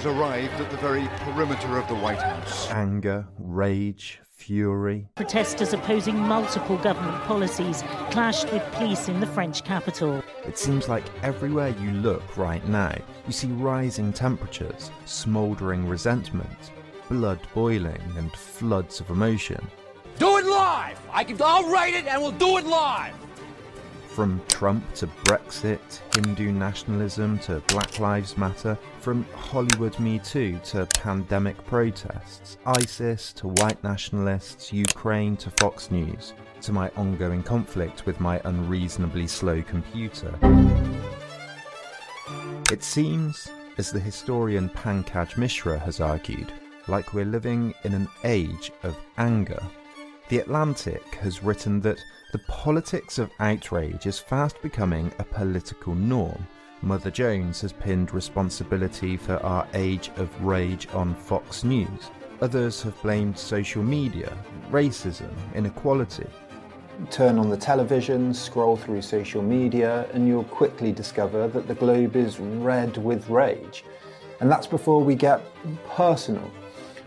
Has arrived at the very perimeter of the White House. Anger, rage, fury. Protesters opposing multiple government policies clashed with police in the French capital. It seems like everywhere you look right now, you see rising temperatures, smouldering resentment, blood boiling, and floods of emotion. Do it live! I can, I'll write it and we'll do it live! From Trump to Brexit, Hindu nationalism to Black Lives Matter, from Hollywood Me Too to pandemic protests, ISIS to white nationalists, Ukraine to Fox News, to my ongoing conflict with my unreasonably slow computer. It seems, as the historian Pankaj Mishra has argued, like we're living in an age of anger. The Atlantic has written that the politics of outrage is fast becoming a political norm. Mother Jones has pinned responsibility for our age of rage on Fox News. Others have blamed social media, racism, inequality. Turn on the television, scroll through social media, and you'll quickly discover that the globe is red with rage. And that's before we get personal.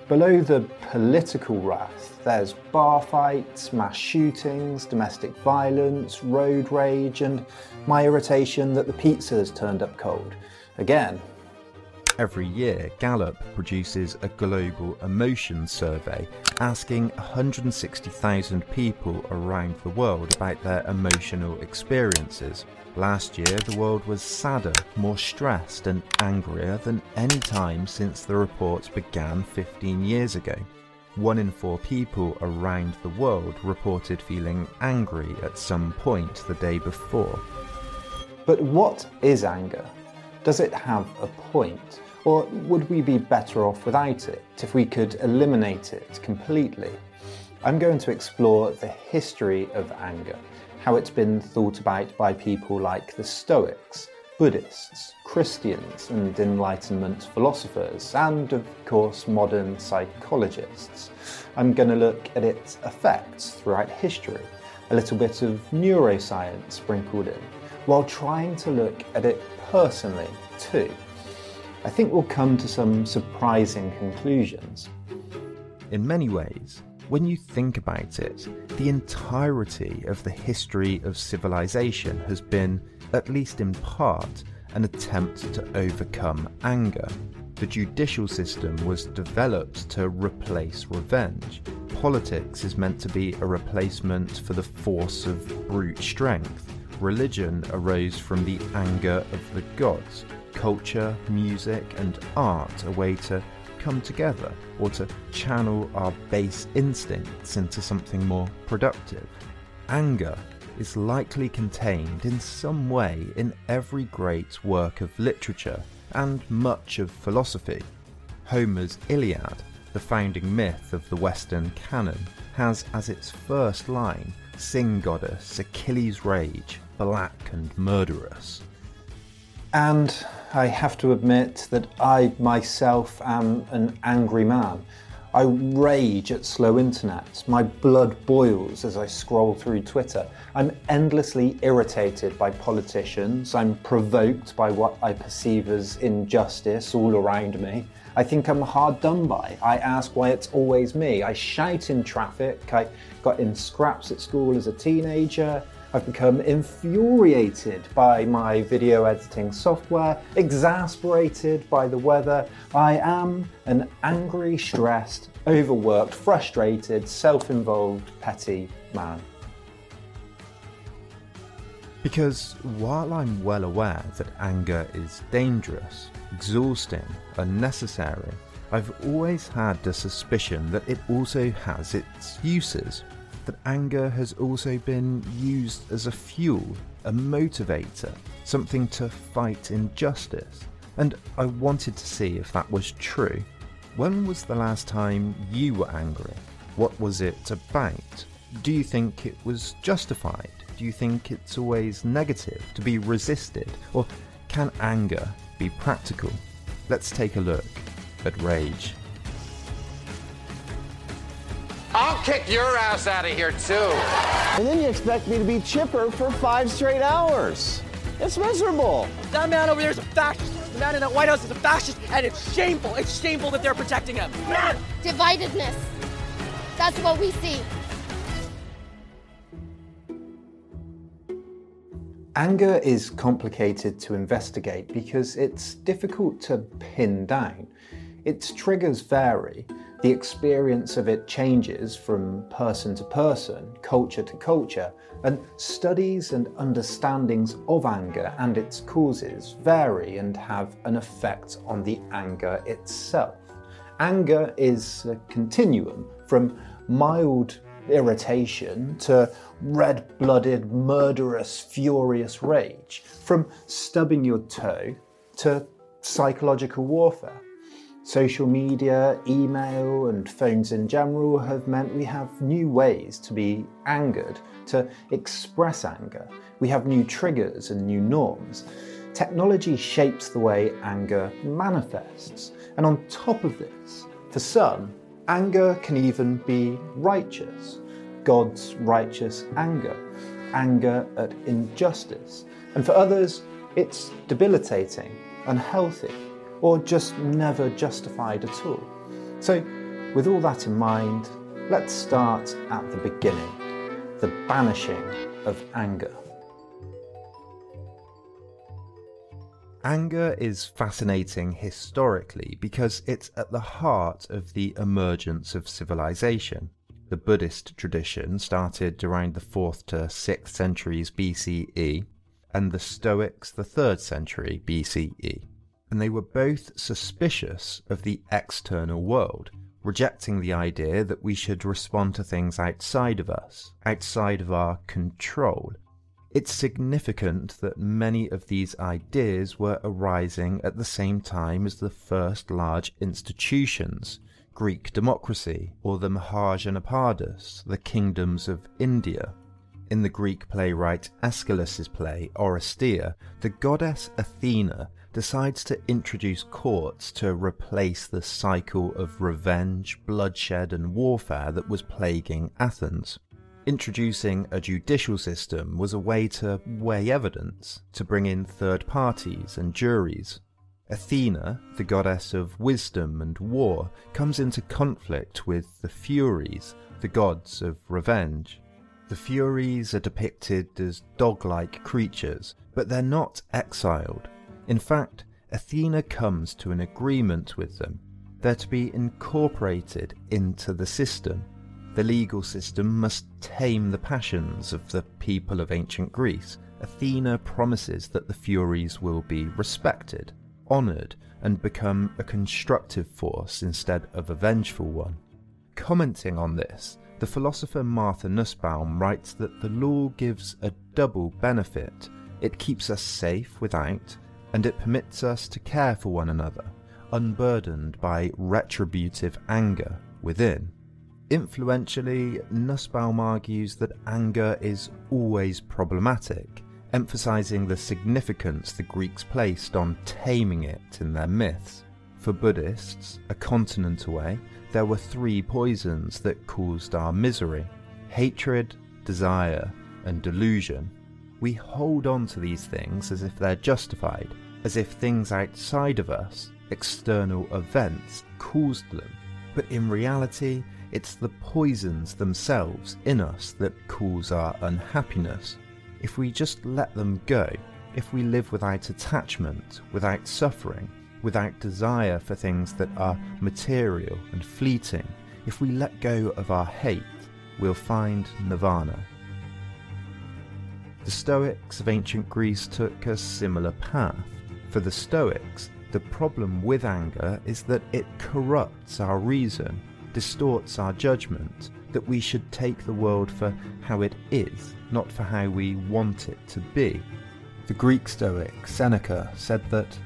Below the political wrath, there's bar fights, mass shootings, domestic violence, road rage, and my irritation that the pizza has turned up cold. Again. Every year, Gallup produces a global emotion survey asking 160,000 people around the world about their emotional experiences. Last year, the world was sadder, more stressed, and angrier than any time since the reports began 15 years ago. One in four people around the world reported feeling angry at some point the day before. But what is anger? Does it have a point? Or would we be better off without it if we could eliminate it completely? I'm going to explore the history of anger, how it's been thought about by people like the Stoics, Buddhists, Christians, and Enlightenment philosophers, and of course modern psychologists. I'm going to look at its effects throughout history, a little bit of neuroscience sprinkled in, while trying to look at it personally too. I think we'll come to some surprising conclusions. In many ways, when you think about it, the entirety of the history of civilization has been, at least in part, an attempt to overcome anger. The judicial system was developed to replace revenge. Politics is meant to be a replacement for the force of brute strength. Religion arose from the anger of the gods. Culture, music, and art a way to come together or to channel our base instincts into something more productive. Anger is likely contained in some way in every great work of literature and much of philosophy. Homer's Iliad, the founding myth of the Western canon, has as its first line Sing Goddess, Achilles' Rage, Black and Murderous. And I have to admit that I myself am an angry man. I rage at slow internet. My blood boils as I scroll through Twitter. I'm endlessly irritated by politicians. I'm provoked by what I perceive as injustice all around me. I think I'm hard done by. I ask why it's always me. I shout in traffic. I got in scraps at school as a teenager. I've become infuriated by my video editing software, exasperated by the weather. I am an angry, stressed, overworked, frustrated, self involved, petty man. Because while I'm well aware that anger is dangerous, exhausting, unnecessary, I've always had the suspicion that it also has its uses that anger has also been used as a fuel, a motivator, something to fight injustice. And I wanted to see if that was true. When was the last time you were angry? What was it about? Do you think it was justified? Do you think it's always negative to be resisted? Or can anger be practical? Let's take a look at rage. I'll kick your ass out of here too. And then you expect me to be chipper for five straight hours. It's miserable. That man over there is a fascist. The man in that White House is a fascist, and it's shameful. It's shameful that they're protecting him. Dividedness. That's what we see. Anger is complicated to investigate because it's difficult to pin down. Its triggers vary, the experience of it changes from person to person, culture to culture, and studies and understandings of anger and its causes vary and have an effect on the anger itself. Anger is a continuum from mild irritation to red blooded, murderous, furious rage, from stubbing your toe to psychological warfare. Social media, email, and phones in general have meant we have new ways to be angered, to express anger. We have new triggers and new norms. Technology shapes the way anger manifests. And on top of this, for some, anger can even be righteous. God's righteous anger, anger at injustice. And for others, it's debilitating, unhealthy or just never justified at all. So, with all that in mind, let's start at the beginning the banishing of anger. Anger is fascinating historically because it's at the heart of the emergence of civilization. The Buddhist tradition started around the 4th to 6th centuries BCE, and the Stoics the 3rd century BCE and they were both suspicious of the external world, rejecting the idea that we should respond to things outside of us, outside of our control. It's significant that many of these ideas were arising at the same time as the first large institutions, Greek democracy, or the Mahajanapadas, the kingdoms of India. In the Greek playwright Aeschylus's play Oresteia, the goddess Athena decides to introduce courts to replace the cycle of revenge, bloodshed, and warfare that was plaguing Athens. Introducing a judicial system was a way to weigh evidence, to bring in third parties and juries. Athena, the goddess of wisdom and war, comes into conflict with the Furies, the gods of revenge. The Furies are depicted as dog like creatures, but they're not exiled. In fact, Athena comes to an agreement with them. They're to be incorporated into the system. The legal system must tame the passions of the people of ancient Greece. Athena promises that the Furies will be respected, honoured, and become a constructive force instead of a vengeful one. Commenting on this, the philosopher Martha Nussbaum writes that the law gives a double benefit. It keeps us safe without, and it permits us to care for one another, unburdened by retributive anger within. Influentially, Nussbaum argues that anger is always problematic, emphasizing the significance the Greeks placed on taming it in their myths. For Buddhists, a continent away, there were three poisons that caused our misery hatred, desire, and delusion. We hold on to these things as if they're justified, as if things outside of us, external events, caused them. But in reality, it's the poisons themselves in us that cause our unhappiness. If we just let them go, if we live without attachment, without suffering, without desire for things that are material and fleeting, if we let go of our hate, we'll find nirvana. The Stoics of ancient Greece took a similar path. For the Stoics, the problem with anger is that it corrupts our reason distorts our judgment, that we should take the world for how it is, not for how we want it to be. The Greek Stoic Seneca said that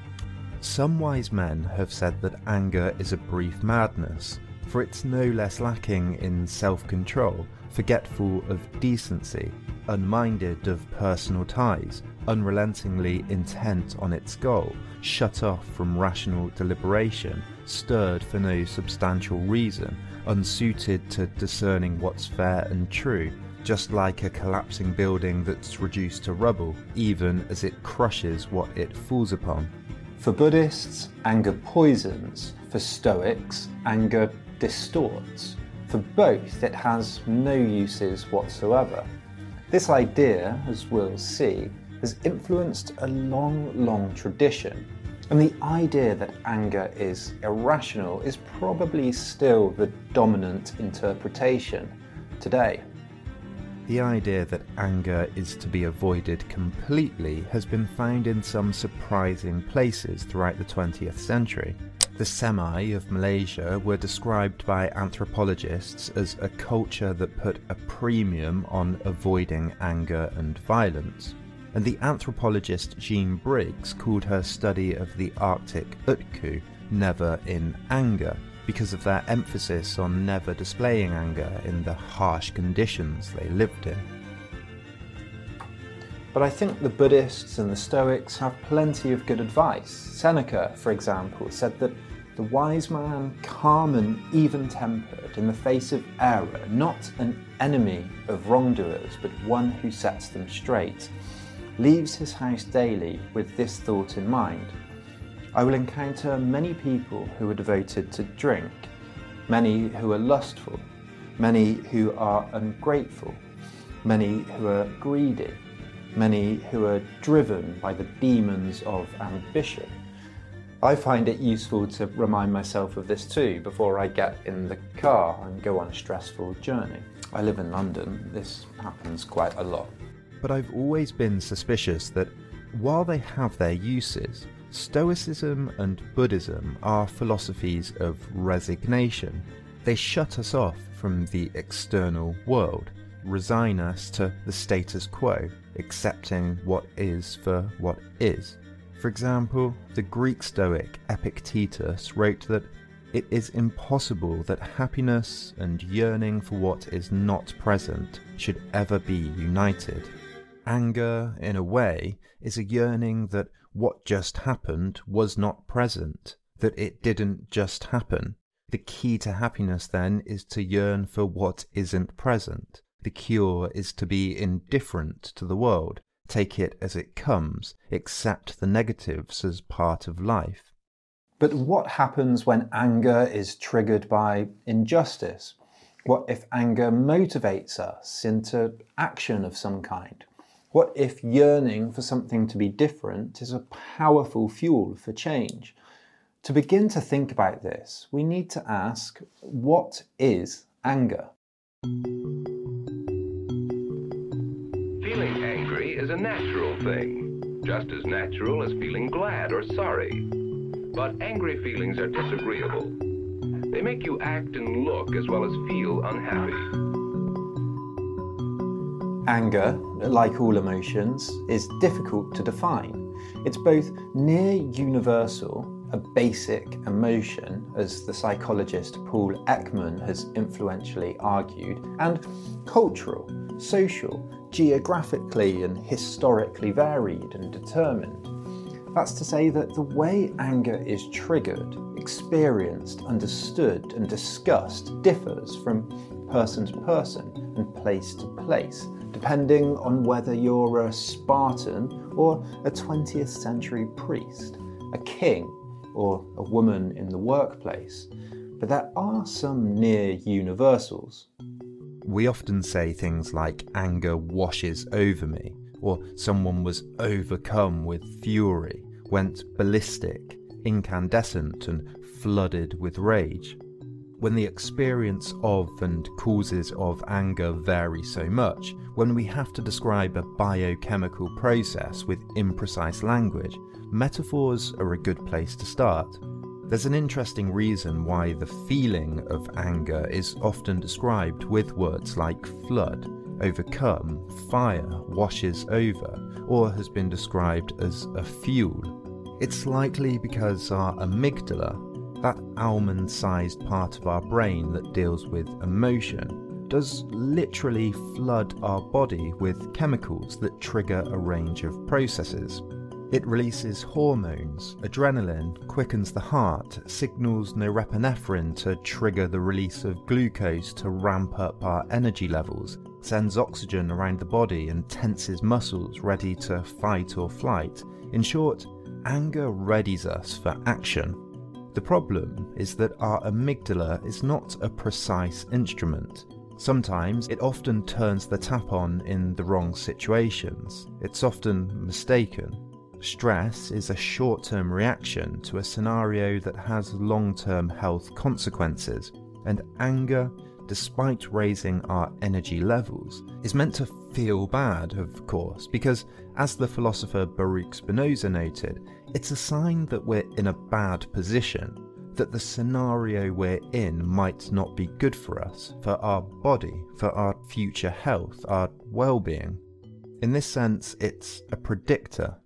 some wise men have said that anger is a brief madness, for it's no less lacking in self control, forgetful of decency, unminded of personal ties, unrelentingly intent on its goal, shut off from rational deliberation, stirred for no substantial reason, unsuited to discerning what's fair and true, just like a collapsing building that's reduced to rubble, even as it crushes what it falls upon. For Buddhists, anger poisons. For Stoics, anger distorts. For both, it has no uses whatsoever. This idea, as we'll see, has influenced a long, long tradition and the idea that anger is irrational is probably still the dominant interpretation today. The idea that anger is to be avoided completely has been found in some surprising places throughout the 20th century. The Semai of Malaysia were described by anthropologists as a culture that put a premium on avoiding anger and violence and the anthropologist Jean Briggs called her study of the Arctic Utku never in anger because of their emphasis on never displaying anger in the harsh conditions they lived in. But I think the Buddhists and the Stoics have plenty of good advice. Seneca, for example, said that the wise man, calm and even tempered in the face of error, not an enemy of wrongdoers, but one who sets them straight leaves his house daily with this thought in mind I will encounter many people who are devoted to drink, many who are lustful, many who are ungrateful, many who are greedy, many who are driven by the demons of ambition. I find it useful to remind myself of this too before I get in the car and go on a stressful journey. I live in London, this happens quite a lot but I've always been suspicious that while they have their uses, Stoicism and Buddhism are philosophies of resignation. They shut us off from the external world, resign us to the status quo, accepting what is for what is. For example, the Greek Stoic Epictetus wrote that it is impossible that happiness and yearning for what is not present should ever be united. Anger, in a way, is a yearning that what just happened was not present, that it didn't just happen. The key to happiness, then, is to yearn for what isn't present. The cure is to be indifferent to the world, take it as it comes, accept the negatives as part of life. But what happens when anger is triggered by injustice? What if anger motivates us into action of some kind? What if yearning for something to be different is a powerful fuel for change? To begin to think about this, we need to ask what is anger? Feeling angry is a natural thing, just as natural as feeling glad or sorry. But angry feelings are disagreeable. They make you act and look as well as feel unhappy. Anger, like all emotions, is difficult to define. It's both near universal, a basic emotion, as the psychologist Paul Ekman has influentially argued, and cultural, social, geographically, and historically varied and determined. That's to say that the way anger is triggered, experienced, understood, and discussed differs from person to person and place to place, depending on whether you're a Spartan or a 20th century priest, a king or a woman in the workplace. But there are some near universals. We often say things like anger washes over me, or someone was overcome with fury, went ballistic, incandescent, and flooded with rage. When the experience of and causes of anger vary so much, when we have to describe a biochemical process with imprecise language, metaphors are a good place to start. There's an interesting reason why the feeling of anger is often described with words like flood, overcome, fire, washes over, or has been described as a fuel. It's likely because our amygdala, that almond sized part of our brain that deals with emotion, does literally flood our body with chemicals that trigger a range of processes. It releases hormones, adrenaline, quickens the heart, signals norepinephrine to trigger the release of glucose to ramp up our energy levels, sends oxygen around the body and tenses muscles ready to fight or flight. In short, anger readies us for action. The problem is that our amygdala is not a precise instrument. Sometimes it often turns the tap on in the wrong situations. It's often mistaken. Stress is a short term reaction to a scenario that has long term health consequences, and anger, despite raising our energy levels, is meant to feel bad, of course, because, as the philosopher Baruch Spinoza noted, it's a sign that we're in a bad position, that the scenario we're in might not be good for us, for our body, for our future health, our well being. In this sense, it's a predictor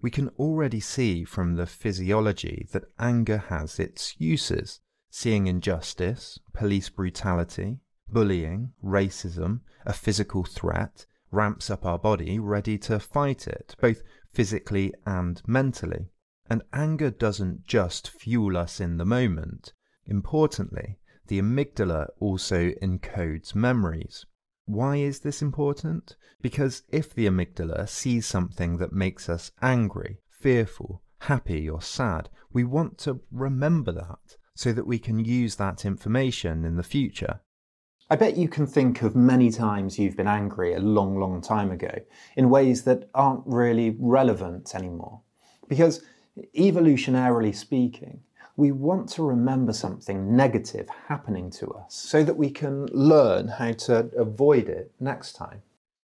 we can already see from the physiology that anger has its uses, seeing injustice, police brutality, bullying, racism, a physical threat, ramps up our body ready to fight it, both physically and mentally. And anger doesn't just fuel us in the moment. Importantly, the amygdala also encodes memories. Why is this important? Because if the amygdala sees something that makes us angry, fearful, happy, or sad, we want to remember that so that we can use that information in the future. I bet you can think of many times you've been angry a long, long time ago in ways that aren't really relevant anymore. Because, evolutionarily speaking, we want to remember something negative happening to us so that we can learn how to avoid it next time.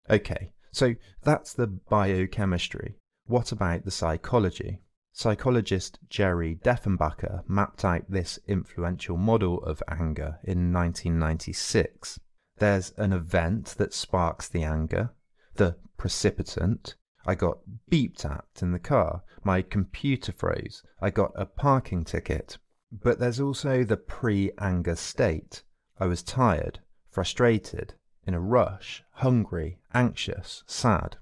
Okay, so that's the biochemistry. What about the psychology? Psychologist Jerry Deffenbacher mapped out this influential model of anger in 1996. There's an event that sparks the anger, the precipitant, I got beeped at in the car. My computer froze. I got a parking ticket. But there's also the pre anger state. I was tired, frustrated, in a rush, hungry, anxious, sad.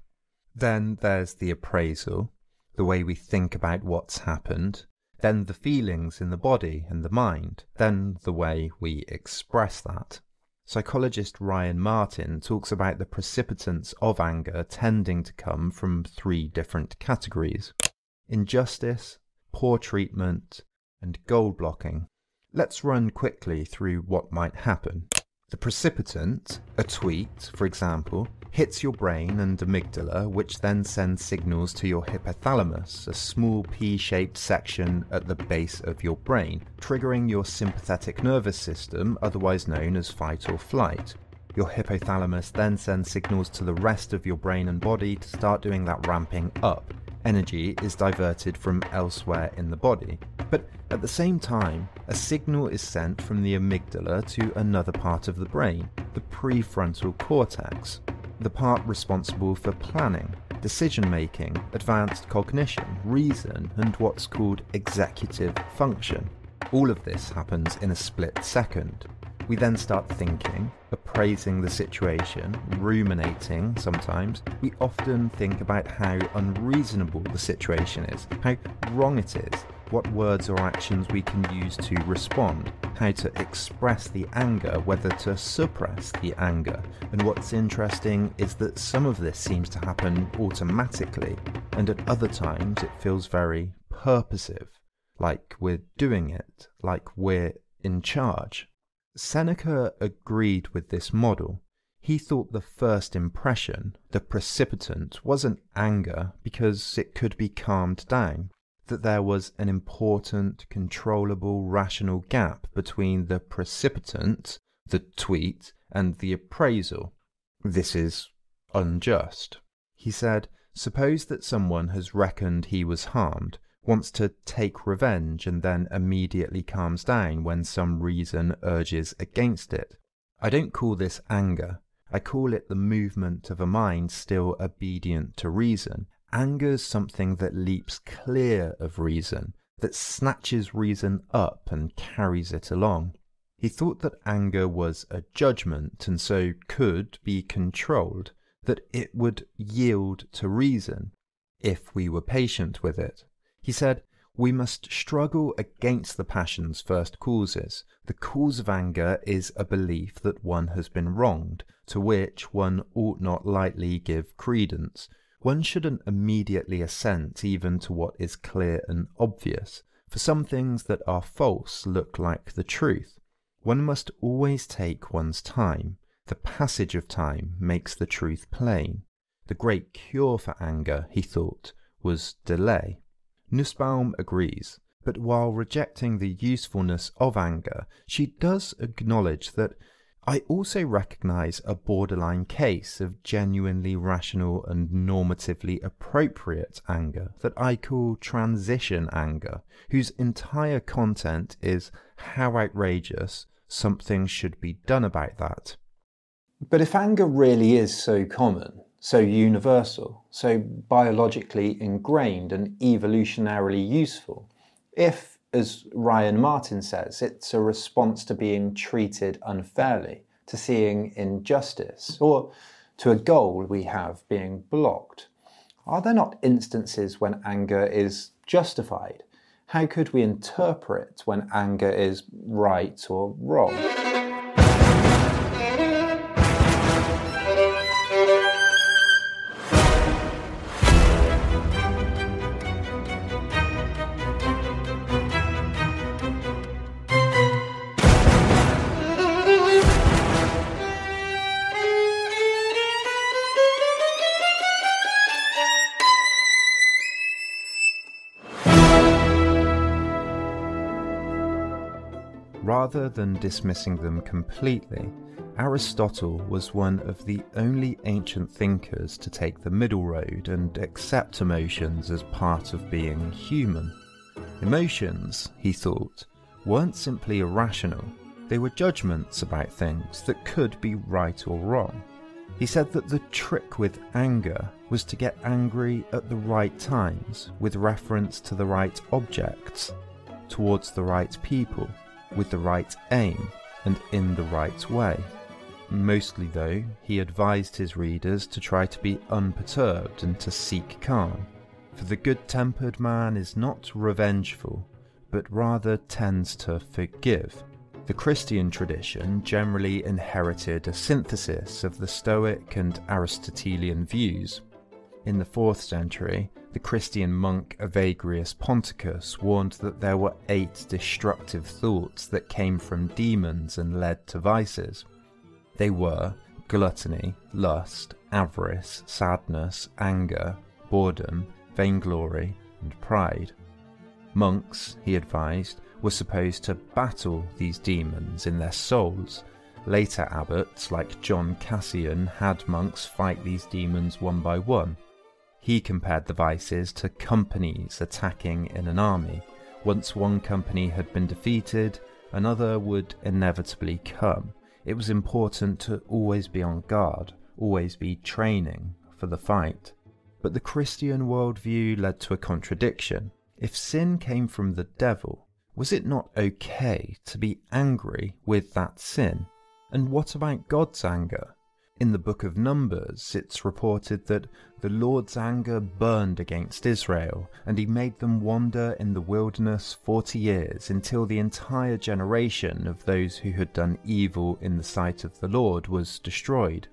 Then there's the appraisal, the way we think about what's happened. Then the feelings in the body and the mind. Then the way we express that. Psychologist Ryan Martin talks about the precipitants of anger tending to come from three different categories injustice, poor treatment, and goal blocking. Let's run quickly through what might happen. The precipitant, a tweet, for example, hits your brain and amygdala, which then sends signals to your hypothalamus, a small P shaped section at the base of your brain, triggering your sympathetic nervous system, otherwise known as fight or flight. Your hypothalamus then sends signals to the rest of your brain and body to start doing that ramping up. Energy is diverted from elsewhere in the body. But at the same time, a signal is sent from the amygdala to another part of the brain, the prefrontal cortex the part responsible for planning, decision making, advanced cognition, reason, and what's called executive function. All of this happens in a split second. We then start thinking, appraising the situation, ruminating sometimes. We often think about how unreasonable the situation is, how wrong it is, what words or actions we can use to respond, how to express the anger, whether to suppress the anger. And what's interesting is that some of this seems to happen automatically, and at other times it feels very purposive, like we're doing it, like we're in charge. Seneca agreed with this model. He thought the first impression, the precipitant, wasn't anger because it could be calmed down, that there was an important, controllable, rational gap between the precipitant, the tweet, and the appraisal. This is unjust. He said, Suppose that someone has reckoned he was harmed, wants to take revenge, and then immediately calms down when some reason urges against it. I don't call this anger. I call it the movement of a mind still obedient to reason, Anger's something that leaps clear of reason, that snatches reason up and carries it along. He thought that anger was a judgment and so could be controlled, that it would yield to reason if we were patient with it. He said, we must struggle against the passion's first causes. The cause of anger is a belief that one has been wronged, to which one ought not lightly give credence. One shouldn't immediately assent even to what is clear and obvious, for some things that are false look like the truth. One must always take one's time. The passage of time makes the truth plain. The great cure for anger, he thought, was delay. Nussbaum agrees, but while rejecting the usefulness of anger, she does acknowledge that I also recognize a borderline case of genuinely rational and normatively appropriate anger that I call transition anger, whose entire content is how outrageous something should be done about that. But if anger really is so common, so universal, so biologically ingrained and evolutionarily useful, if as Ryan Martin says, it's a response to being treated unfairly, to seeing injustice, or to a goal we have being blocked. Are there not instances when anger is justified? How could we interpret when anger is right or wrong? Rather than dismissing them completely, Aristotle was one of the only ancient thinkers to take the middle road and accept emotions as part of being human. Emotions, he thought, weren't simply irrational, they were judgments about things that could be right or wrong. He said that the trick with anger was to get angry at the right times, with reference to the right objects, towards the right people with the right aim and in the right way. Mostly, though, he advised his readers to try to be unperturbed and to seek calm, for the good tempered man is not revengeful, but rather tends to forgive. The Christian tradition generally inherited a synthesis of the Stoic and Aristotelian views. In the 4th century, the Christian monk Evagrius Ponticus warned that there were eight destructive thoughts that came from demons and led to vices. They were gluttony, lust, avarice, sadness, anger, boredom, vainglory, and pride. Monks, he advised, were supposed to battle these demons in their souls. Later abbots, like John Cassian, had monks fight these demons one by one. He compared the vices to companies attacking in an army. Once one company had been defeated, another would inevitably come. It was important to always be on guard, always be training for the fight. But the Christian worldview led to a contradiction. If sin came from the devil, Was it not okay to be angry with that sin? And what about God's anger? In the book of Numbers, it's reported that the Lord's anger burned against Israel, and he made them wander in the wilderness forty years until the entire generation of those who had done evil in the sight of the Lord was destroyed.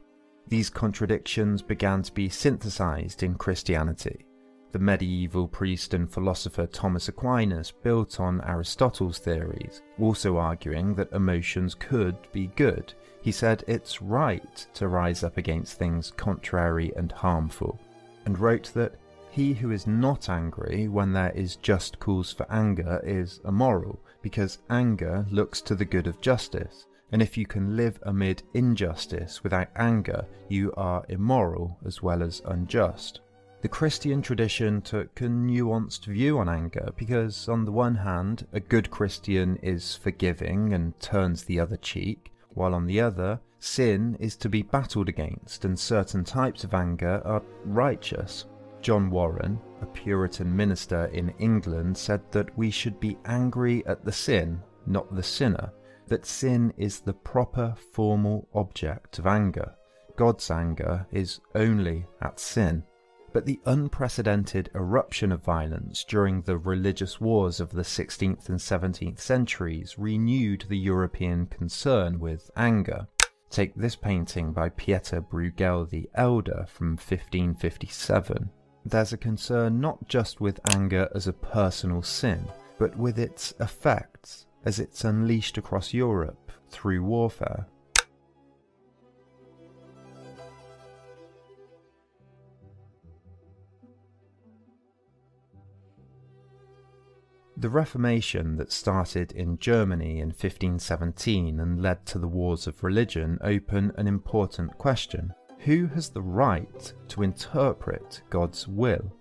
These contradictions began to be synthesized in Christianity. The medieval priest and philosopher Thomas Aquinas built on Aristotle's theories, also arguing that emotions could be good he said it's right to rise up against things contrary and harmful, and wrote that he who is not angry when there is just cause for anger is immoral, because anger looks to the good of justice, and if you can live amid injustice without anger, you are immoral as well as unjust. The Christian tradition took a nuanced view on anger because, on the one hand, a good Christian is forgiving and turns the other cheek, while on the other, sin is to be battled against and certain types of anger are righteous. John Warren, a Puritan minister in England, said that we should be angry at the sin, not the sinner, that sin is the proper formal object of anger. God's anger is only at sin. But the unprecedented eruption of violence during the religious wars of the 16th and 17th centuries renewed the European concern with anger. Take this painting by Pieter Bruegel the Elder from 1557. There's a concern not just with anger as a personal sin, but with its effects as it's unleashed across Europe through warfare. The Reformation that started in Germany in 1517 and led to the wars of religion open an important question. Who has the right to interpret God's will?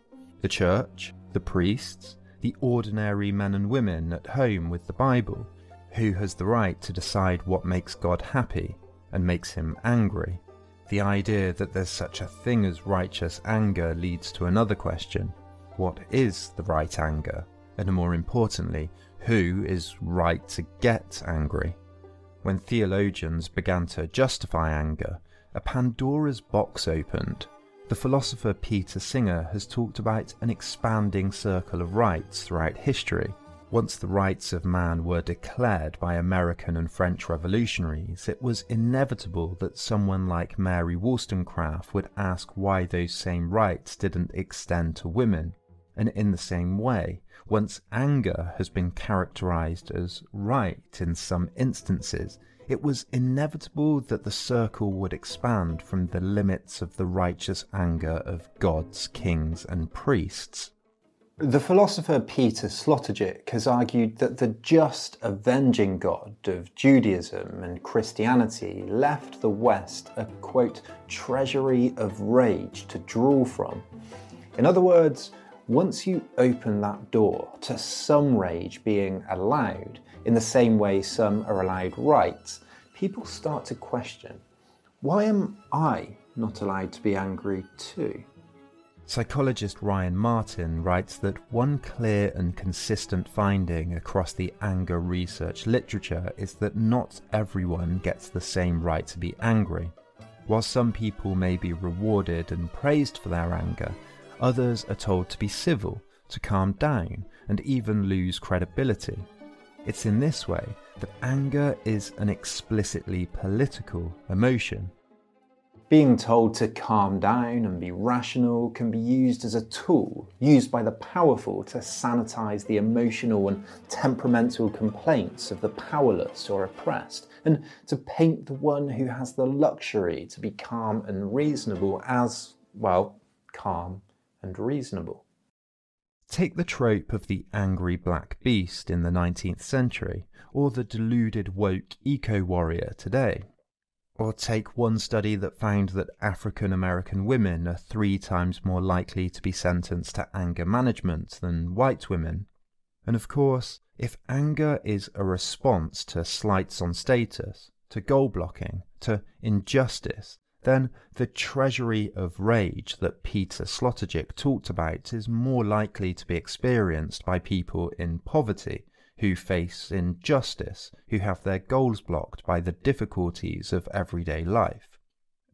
The church, the priests, the ordinary men and women at home with the Bible? Who has the right to decide what makes God happy and makes him angry? The idea that there's such a thing as righteous anger leads to another question. What is the right anger? And more importantly, who is right to get angry. When theologians began to justify anger, a Pandora's box opened. The philosopher Peter Singer has talked about an expanding circle of rights throughout history. Once the rights of man were declared by American and French revolutionaries, it was inevitable that someone like Mary Wollstonecraft would ask why those same rights didn't extend to women. And in the same way, once anger has been characterized as right in some instances, it was inevitable that the circle would expand from the limits of the righteous anger of gods, kings, and priests. The philosopher Peter Sloterdijk has argued that the just avenging God of Judaism and Christianity left the West a quote, treasury of rage to draw from. In other words, once you open that door to some rage being allowed, in the same way some are allowed rights, people start to question why am I not allowed to be angry too? Psychologist Ryan Martin writes that one clear and consistent finding across the anger research literature is that not everyone gets the same right to be angry. While some people may be rewarded and praised for their anger, Others are told to be civil, to calm down, and even lose credibility. It's in this way that anger is an explicitly political emotion. Being told to calm down and be rational can be used as a tool used by the powerful to sanitize the emotional and temperamental complaints of the powerless or oppressed, and to paint the one who has the luxury to be calm and reasonable as, well, calm and reasonable. Take the trope of the angry black beast in the 19th century, or the deluded woke eco warrior today. Or take one study that found that African American women are three times more likely to be sentenced to anger management than white women. And of course, if anger is a response to slights on status, to goal blocking, to injustice, then the treasury of rage that Peter Sloterdijk talked about is more likely to be experienced by people in poverty who face injustice, who have their goals blocked by the difficulties of everyday life.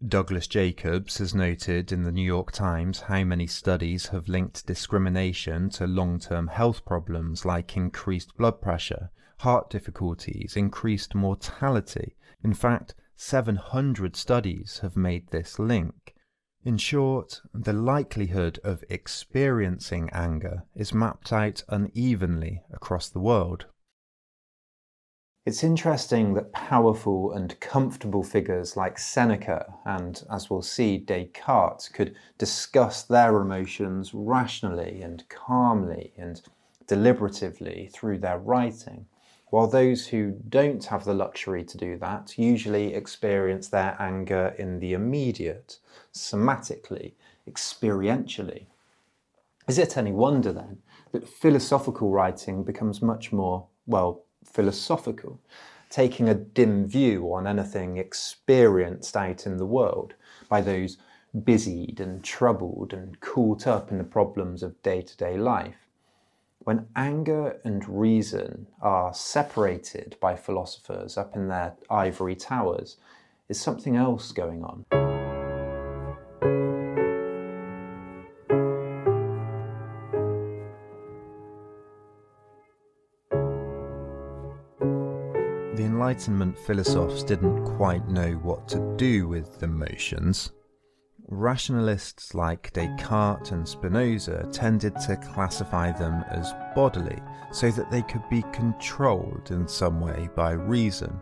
Douglas Jacobs has noted in the New York Times how many studies have linked discrimination to long term health problems like increased blood pressure, heart difficulties, increased mortality. In fact, 700 studies have made this link. In short, the likelihood of experiencing anger is mapped out unevenly across the world. It's interesting that powerful and comfortable figures like Seneca and, as we'll see, Descartes could discuss their emotions rationally and calmly and deliberatively through their writing, while those who don't have the luxury to do that usually experience their anger in the immediate, somatically, experientially. Is it any wonder then that philosophical writing becomes much more, well, philosophical, taking a dim view on anything experienced out in the world by those busied and troubled and caught up in the problems of day to day life. When anger and reason are separated by philosophers up in their ivory towers, is something else going on. The Enlightenment philosophers didn't quite know what to do with emotions. Rationalists like Descartes and Spinoza tended to classify them as bodily so that they could be controlled in some way by reason.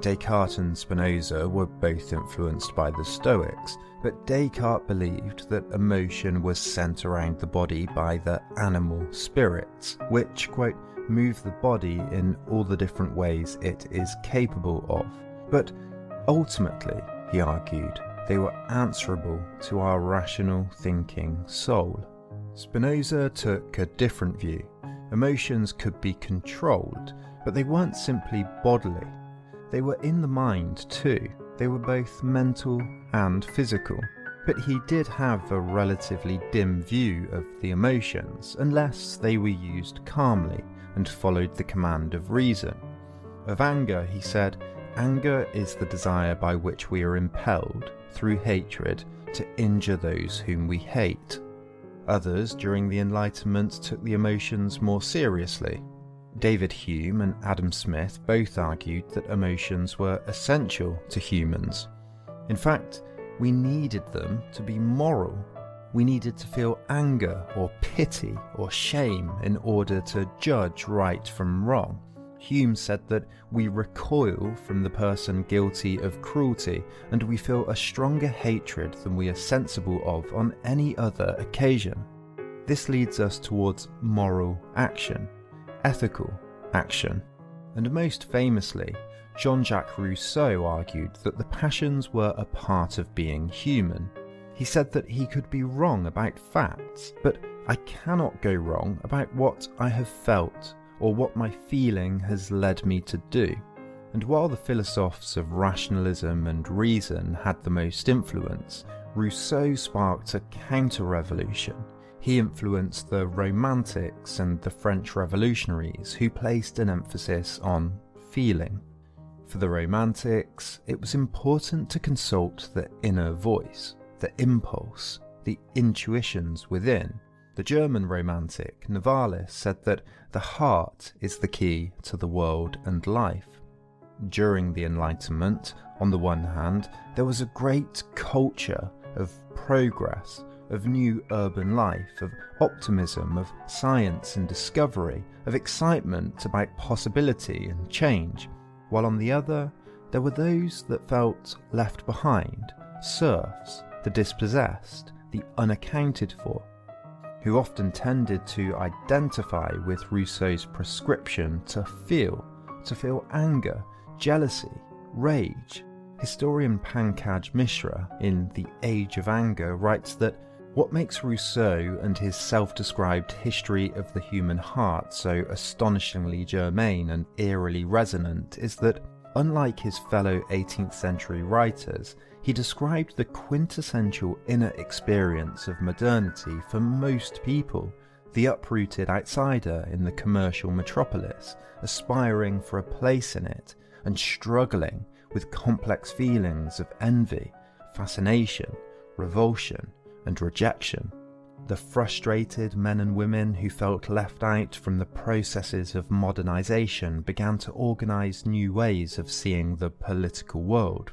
Descartes and Spinoza were both influenced by the Stoics, but Descartes believed that emotion was sent around the body by the animal spirits, which, quote, move the body in all the different ways it is capable of. But ultimately, he argued, they were answerable to our rational thinking soul. Spinoza took a different view. Emotions could be controlled, but they weren't simply bodily. They were in the mind too. They were both mental and physical. But he did have a relatively dim view of the emotions, unless they were used calmly and followed the command of reason. Of anger, he said, Anger is the desire by which we are impelled, through hatred, to injure those whom we hate. Others, during the Enlightenment, took the emotions more seriously. David Hume and Adam Smith both argued that emotions were essential to humans. In fact, we needed them to be moral we needed to feel anger or pity or shame in order to judge right from wrong. Hume said that we recoil from the person guilty of cruelty and we feel a stronger hatred than we are sensible of on any other occasion. This leads us towards moral action, ethical action, and most famously, Jean Jacques Rousseau argued that the passions were a part of being human. He said that he could be wrong about facts, but I cannot go wrong about what I have felt or what my feeling has led me to do. And while the philosophers of rationalism and reason had the most influence, Rousseau sparked a counter revolution. He influenced the Romantics and the French revolutionaries, who placed an emphasis on feeling. For the Romantics, it was important to consult the inner voice, the impulse, the intuitions within. The German romantic Novalis said that the heart is the key to the world and life. During the Enlightenment, on the one hand, there was a great culture of progress, of new urban life, of optimism, of science and discovery, of excitement about possibility and change, while on the other, there were those that felt left behind, serfs, the dispossessed, the unaccounted for, who often tended to identify with Rousseau's prescription to feel, to feel anger, jealousy, rage. Historian Pankaj Mishra, in The Age of Anger, writes that what makes Rousseau and his self described history of the human heart so astonishingly germane and eerily resonant is that, unlike his fellow 18th century writers, he described the quintessential inner experience of modernity for most people the uprooted outsider in the commercial metropolis, aspiring for a place in it and struggling with complex feelings of envy, fascination, revulsion, and rejection. The frustrated men and women who felt left out from the processes of modernization began to organize new ways of seeing the political world.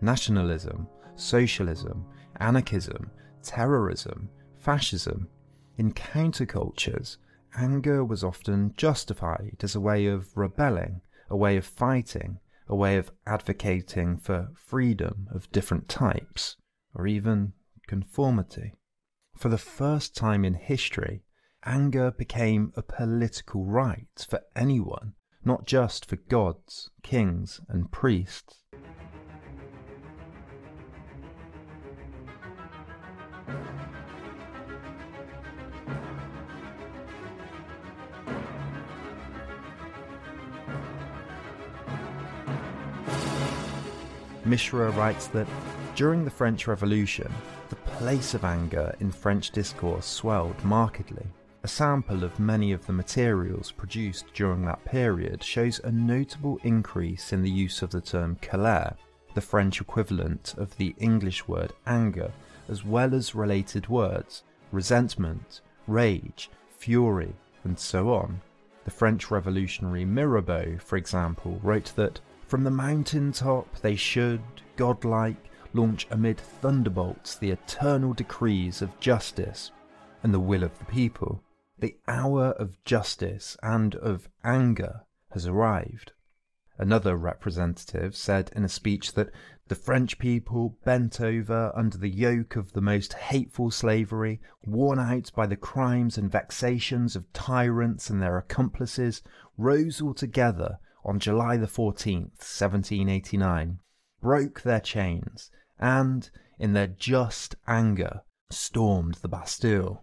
Nationalism, socialism, anarchism, terrorism, fascism. In countercultures, anger was often justified as a way of rebelling, a way of fighting, a way of advocating for freedom of different types, or even conformity. For the first time in history, anger became a political right for anyone, not just for gods, kings, and priests. Mishra writes that during the French Revolution, the place of anger in French discourse swelled markedly. A sample of many of the materials produced during that period shows a notable increase in the use of the term colère, the French equivalent of the English word anger, as well as related words resentment, rage, fury, and so on. The French revolutionary Mirabeau, for example, wrote that from the mountain top they should, godlike, launch amid thunderbolts the eternal decrees of justice and the will of the people. The hour of justice and of anger has arrived. Another representative said in a speech that the French people, bent over under the yoke of the most hateful slavery, worn out by the crimes and vexations of tyrants and their accomplices, rose all together on July the 14th, 1789, broke their chains, and, in their just anger, stormed the Bastille.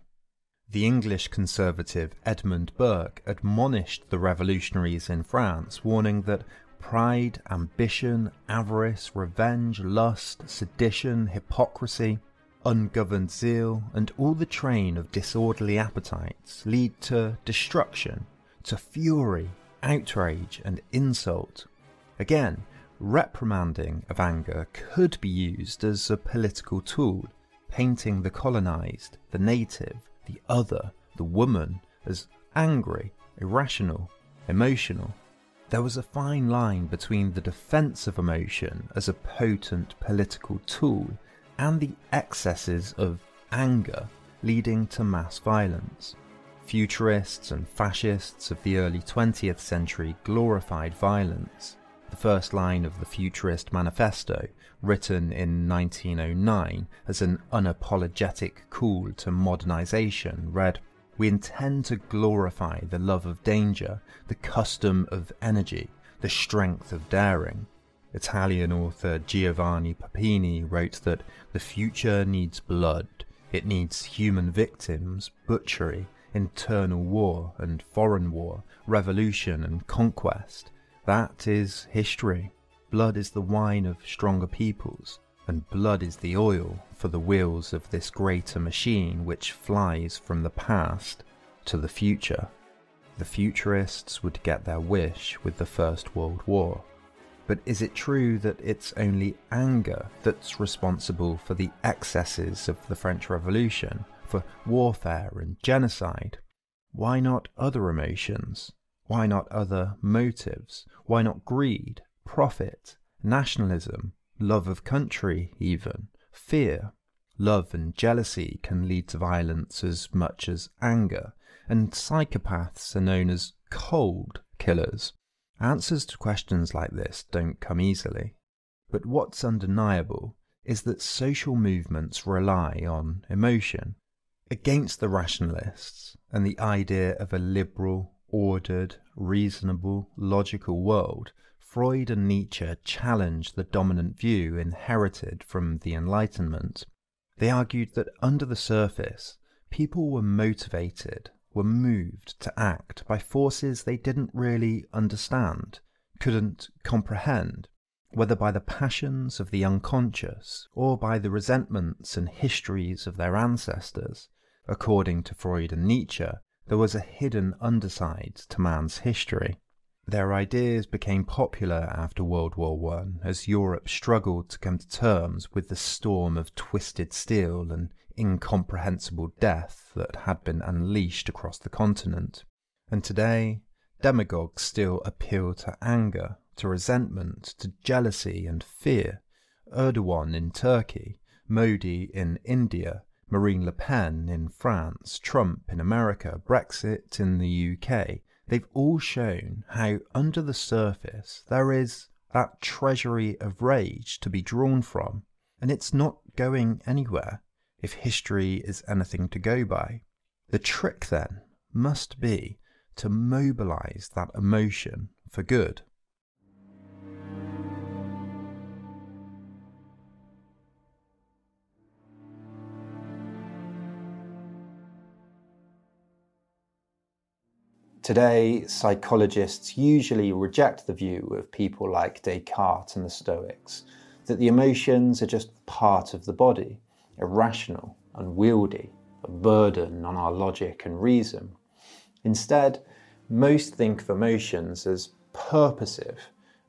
The English conservative Edmund Burke admonished the revolutionaries in France, warning that pride, ambition, avarice, revenge, lust, sedition, hypocrisy, ungoverned zeal, and all the train of disorderly appetites lead to destruction, to fury, outrage, and insult. Again, reprimanding of anger could be used as a political tool, painting the colonized, the native, the other, the woman as angry, irrational, emotional. There was a fine line between the defense of emotion as a potent political tool and the excesses of anger leading to mass violence. Futurists and fascists of the early 20th century glorified violence. The first line of the Futurist Manifesto, written in 1909 as an unapologetic call to modernization, read We intend to glorify the love of danger, the custom of energy, the strength of daring. Italian author Giovanni Papini wrote that the future needs blood, it needs human victims, butchery, internal war and foreign war, revolution and conquest. That is history. Blood is the wine of stronger peoples, and blood is the oil for the wheels of this greater machine which flies from the past to the future. The futurists would get their wish with the First World War. But is it true that it's only anger that's responsible for the excesses of the French Revolution? For warfare and genocide. Why not other emotions? Why not other motives? Why not greed, profit, nationalism, love of country, even, fear? Love and jealousy can lead to violence as much as anger, and psychopaths are known as cold killers. Answers to questions like this don't come easily. But what's undeniable is that social movements rely on emotion. Against the rationalists and the idea of a liberal, ordered, reasonable, logical world, Freud and Nietzsche challenged the dominant view inherited from the Enlightenment. They argued that under the surface, people were motivated, were moved to act by forces they didn't really understand, couldn't comprehend, whether by the passions of the unconscious or by the resentments and histories of their ancestors. According to Freud and Nietzsche, there was a hidden underside to man's history. Their ideas became popular after World War I as Europe struggled to come to terms with the storm of twisted steel and incomprehensible death that had been unleashed across the continent. And today, demagogues still appeal to anger, to resentment, to jealousy and fear. Erdogan in Turkey, Modi in India, Marine Le Pen in France, Trump in America, Brexit in the UK, they've all shown how under the surface there is that treasury of rage to be drawn from, and it's not going anywhere if history is anything to go by. The trick then must be to mobilize that emotion for good. Today, psychologists usually reject the view of people like Descartes and the Stoics that the emotions are just part of the body, irrational, unwieldy, a burden on our logic and reason. Instead, most think of emotions as purposive,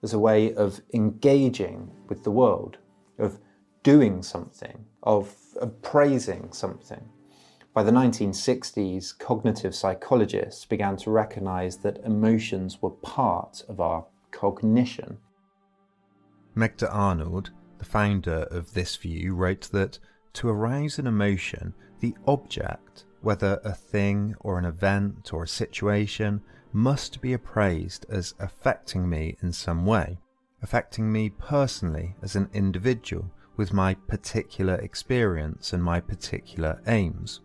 as a way of engaging with the world, of doing something, of appraising something. By the 1960s, cognitive psychologists began to recognize that emotions were part of our cognition. Magda Arnold, the founder of this view, wrote that to arouse an emotion, the object, whether a thing or an event or a situation, must be appraised as affecting me in some way, affecting me personally as an individual with my particular experience and my particular aims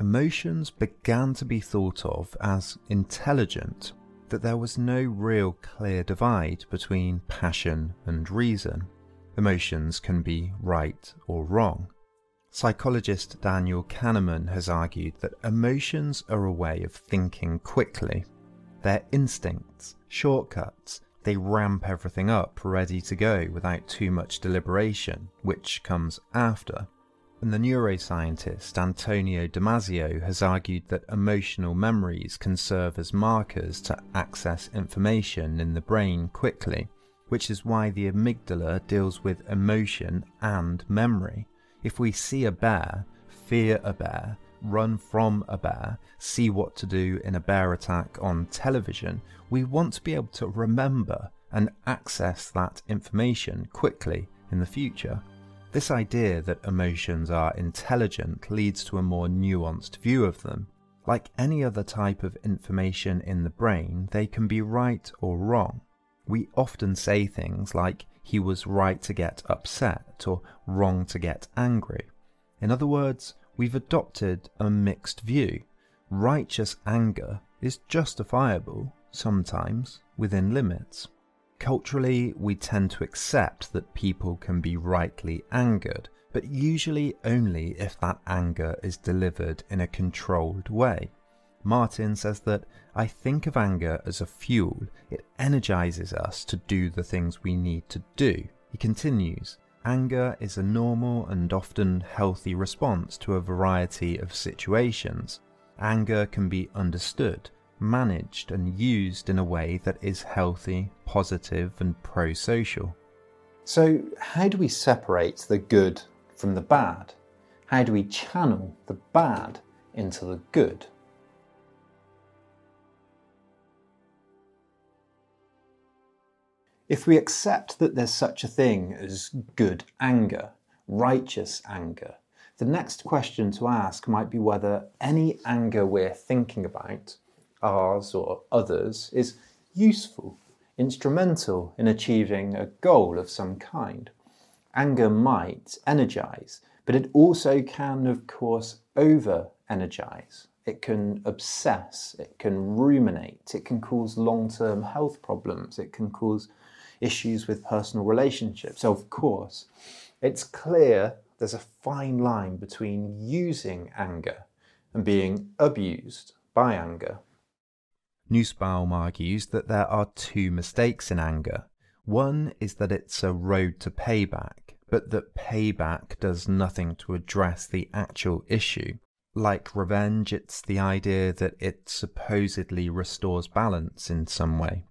emotions began to be thought of as intelligent, that there was no real clear divide between passion and reason. Emotions can be right or wrong. Psychologist Daniel Kahneman has argued that emotions are a way of thinking quickly. They're instincts, shortcuts, they ramp everything up ready to go without too much deliberation, which comes after. And the neuroscientist Antonio Damasio has argued that emotional memories can serve as markers to access information in the brain quickly, which is why the amygdala deals with emotion and memory. If we see a bear, fear a bear, run from a bear, see what to do in a bear attack on television, we want to be able to remember and access that information quickly in the future. This idea that emotions are intelligent leads to a more nuanced view of them. Like any other type of information in the brain, they can be right or wrong. We often say things like, he was right to get upset or wrong to get angry. In other words, we've adopted a mixed view. Righteous anger is justifiable, sometimes, within limits. Culturally, we tend to accept that people can be rightly angered, but usually only if that anger is delivered in a controlled way. Martin says that I think of anger as a fuel. It energizes us to do the things we need to do. He continues, anger is a normal and often healthy response to a variety of situations. Anger can be understood, managed and used in a way that is healthy, positive, and pro social. So, how do we separate the good from the bad? How do we channel the bad into the good? If we accept that there's such a thing as good anger, righteous anger, the next question to ask might be whether any anger we're thinking about ours or others, is useful, instrumental in achieving a goal of some kind. Anger might energize, but it also can, of course, over energize. It can obsess, it can ruminate, it can cause long term health problems, it can cause issues with personal relationships. Of course, it's clear there's a fine line between using anger and being abused by anger. Nussbaum argues that there are two mistakes in anger. One is that it's a road to payback, but that payback does nothing to address the actual issue. Like revenge, it's the idea that it supposedly restores balance in some way.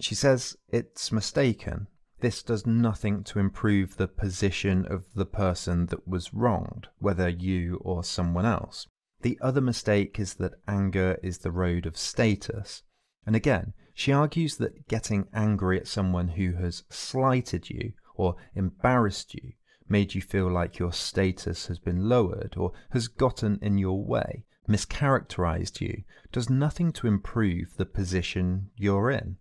She says it's mistaken. This does nothing to improve the position of the person that was wronged, whether you or someone else. The other mistake is that anger is the road of status. And again, she argues that getting angry at someone who has slighted you or embarrassed you made you feel like your status has been lowered or has gotten in your way, mischaracterized you, does nothing to improve the position you're in.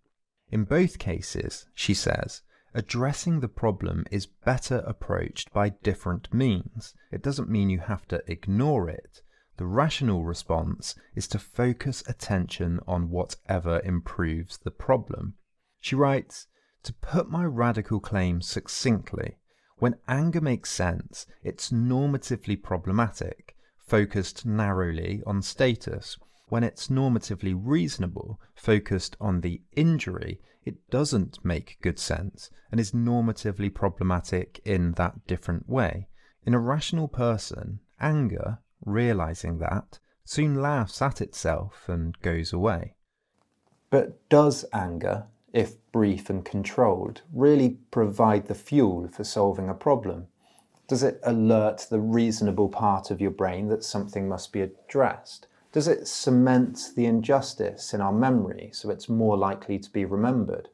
In both cases, she says, addressing the problem is better approached by different means. It doesn't mean you have to ignore it. The rational response is to focus attention on whatever improves the problem. She writes, To put my radical claim succinctly, when anger makes sense, it's normatively problematic, focused narrowly on status. When it's normatively reasonable, focused on the injury, it doesn't make good sense and is normatively problematic in that different way. In a rational person, anger, realizing that, soon laughs at itself and goes away. But does anger if brief and controlled, really provide the fuel for solving a problem? Does it alert the reasonable part of your brain that something must be addressed? Does it cement the injustice in our memory so it's more likely to be remembered?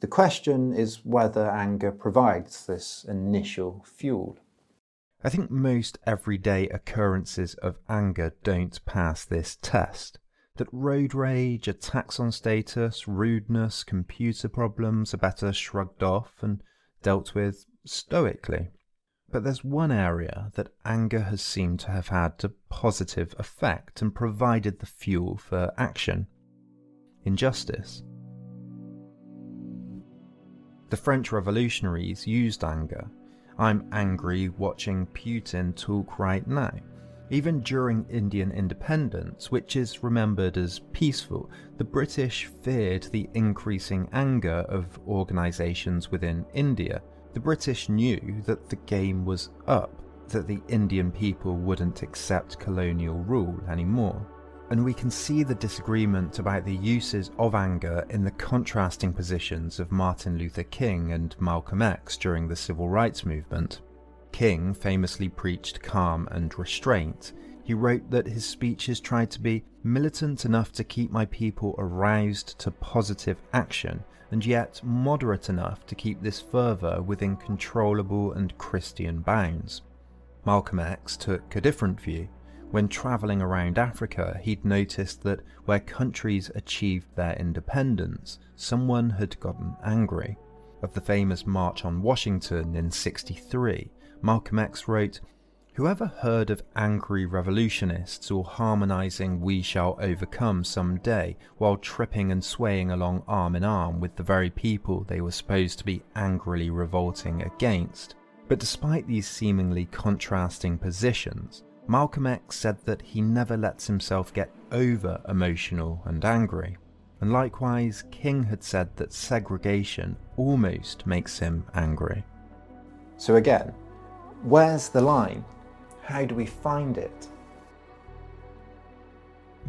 The question is whether anger provides this initial fuel. I think most everyday occurrences of anger don't pass this test that road rage, attacks on status, rudeness, computer problems are better shrugged off and dealt with stoically. But there's one area that anger has seemed to have had a positive effect and provided the fuel for action injustice. The French revolutionaries used anger. I'm angry watching Putin talk right now even during Indian independence, which is remembered as peaceful, the British feared the increasing anger of organisations within India. The British knew that the game was up, that the Indian people wouldn't accept colonial rule anymore. And we can see the disagreement about the uses of anger in the contrasting positions of Martin Luther King and Malcolm X during the Civil Rights Movement. King famously preached calm and restraint. He wrote that his speeches tried to be militant enough to keep my people aroused to positive action, and yet moderate enough to keep this fervour within controllable and Christian bounds. Malcolm X took a different view. When travelling around Africa, he'd noticed that where countries achieved their independence, someone had gotten angry. Of the famous March on Washington in 63, Malcolm X wrote, Whoever heard of angry revolutionists all harmonizing We Shall Overcome some day while tripping and swaying along arm in arm with the very people they were supposed to be angrily revolting against? But despite these seemingly contrasting positions, Malcolm X said that he never lets himself get over emotional and angry. And likewise, King had said that segregation almost makes him angry. So again, Where's the line? How do we find it?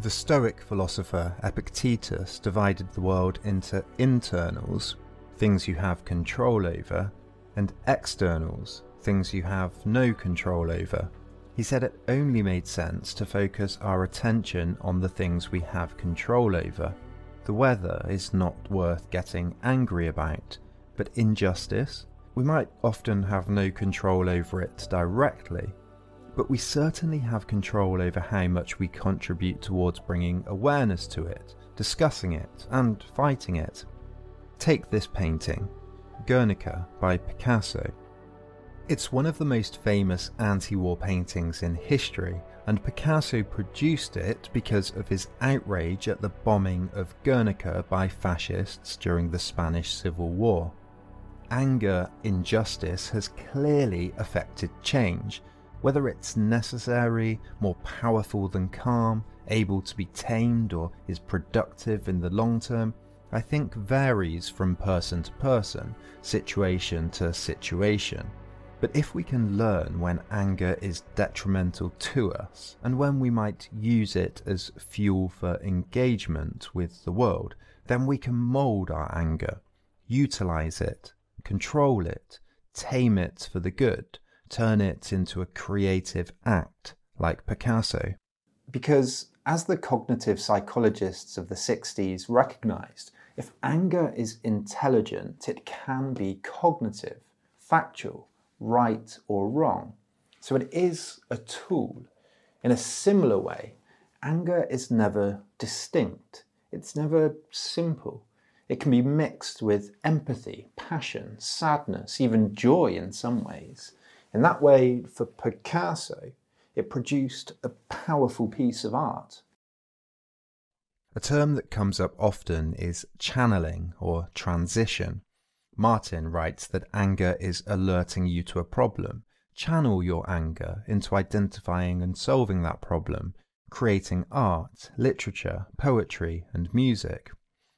The Stoic philosopher Epictetus divided the world into internals, things you have control over, and externals, things you have no control over. He said it only made sense to focus our attention on the things we have control over. The weather is not worth getting angry about, but injustice, we might often have no control over it directly, but we certainly have control over how much we contribute towards bringing awareness to it, discussing it, and fighting it. Take this painting, Guernica by Picasso. It's one of the most famous anti war paintings in history, and Picasso produced it because of his outrage at the bombing of Guernica by fascists during the Spanish Civil War anger, injustice has clearly affected change, whether it's necessary, more powerful than calm, able to be tamed, or is productive in the long term, I think varies from person to person, situation to situation. But if we can learn when anger is detrimental to us and when we might use it as fuel for engagement with the world, then we can mould our anger, utilize it, control it, tame it for the good, turn it into a creative act like Picasso. Because, as the cognitive psychologists of the 60s recognized, if anger is intelligent, it can be cognitive, factual, right or wrong. So it is a tool. In a similar way, anger is never distinct, it's never simple. It can be mixed with empathy, passion, sadness, even joy in some ways. In that way, for Picasso, it produced a powerful piece of art. A term that comes up often is channeling or transition. Martin writes that anger is alerting you to a problem. Channel your anger into identifying and solving that problem, creating art, literature, poetry, and music.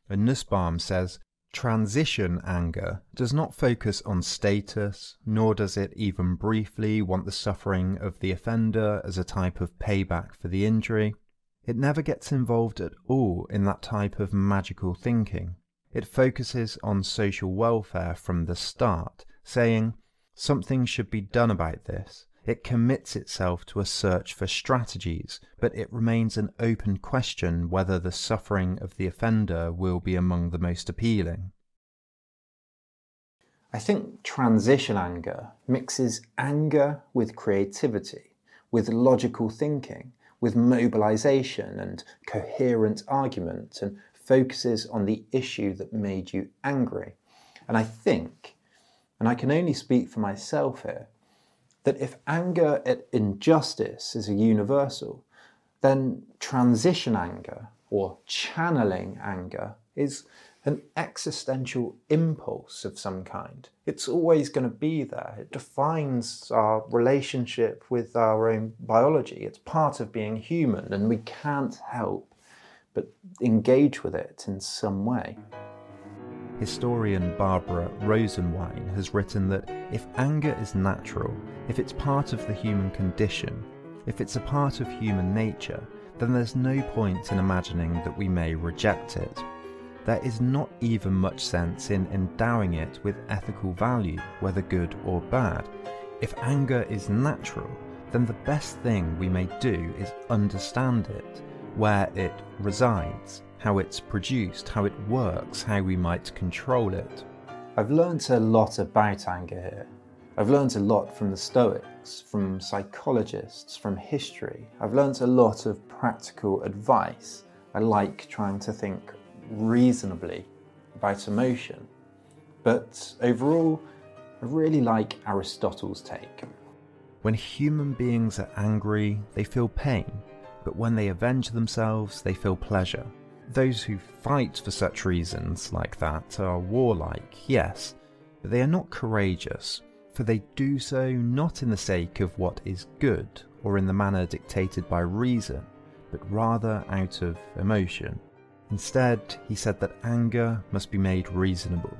And Nussbaum says, Transition anger does not focus on status, nor does it even briefly want the suffering of the offender as a type of payback for the injury. It never gets involved at all in that type of magical thinking. It focuses on social welfare from the start, saying, something should be done about this. It commits itself to a search for strategies, but it remains an open question whether the suffering of the offender will be among the most appealing. I think transition anger mixes anger with creativity, with logical thinking, with mobilization and coherent argument, and focuses on the issue that made you angry. And I think, and I can only speak for myself here, that if anger at injustice is a universal, then transition anger or channeling anger is an existential impulse of some kind. It's always going to be there. It defines our relationship with our own biology. It's part of being human, and we can't help but engage with it in some way. Historian Barbara Rosenwein has written that if anger is natural, if it's part of the human condition, if it's a part of human nature, then there's no point in imagining that we may reject it. There is not even much sense in endowing it with ethical value, whether good or bad. If anger is natural, then the best thing we may do is understand it where it resides, how it's produced, how it works, how we might control it. I've learnt a lot about anger here. I've learnt a lot from the Stoics, from psychologists, from history. I've learnt a lot of practical advice. I like trying to think reasonably about emotion. But overall, I really like Aristotle's take. When human beings are angry, they feel pain but when they avenge themselves, they feel pleasure. Those who fight for such reasons like that are warlike, yes, but they are not courageous, for they do so not in the sake of what is good or in the manner dictated by reason, but rather out of emotion. Instead, he said that anger must be made reasonable.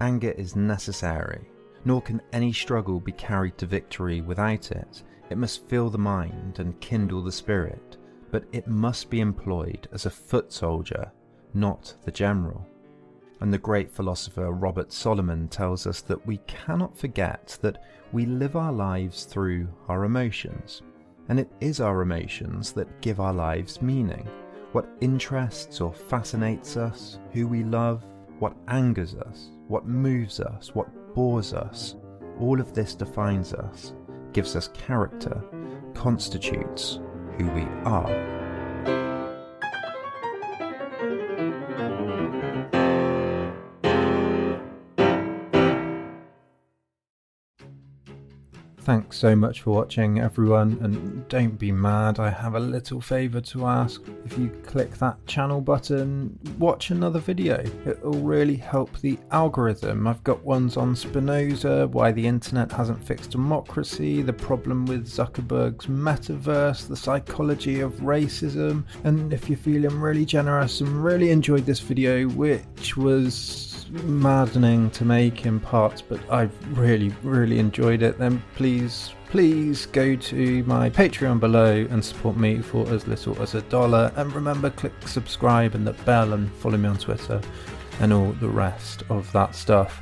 Anger is necessary, nor can any struggle be carried to victory without it, it must fill the mind and kindle the spirit, but it must be employed as a foot soldier, not the general. And the great philosopher Robert Solomon tells us that we cannot forget that we live our lives through our emotions, and it is our emotions that give our lives meaning. What interests or fascinates us, who we love, what angers us, what moves us, what bores us, all of this defines us gives us character, constitutes who we are. Thanks so much for watching, everyone, and don't be mad. I have a little favour to ask. If you click that channel button, watch another video. It will really help the algorithm. I've got ones on Spinoza, why the internet hasn't fixed democracy, the problem with Zuckerberg's metaverse, the psychology of racism, and if you're feeling really generous and really enjoyed this video, which was maddening to make in parts, but I've really, really enjoyed it, then please, please go to my Patreon below and support me for as little as a dollar. And remember, click subscribe and the bell and follow me on Twitter and all the rest of that stuff.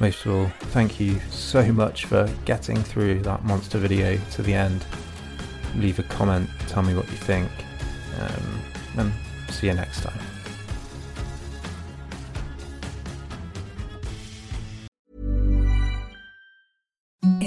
Most of all, thank you so much for getting through that monster video to the end. Leave a comment, tell me what you think, um, and see you next time. thank you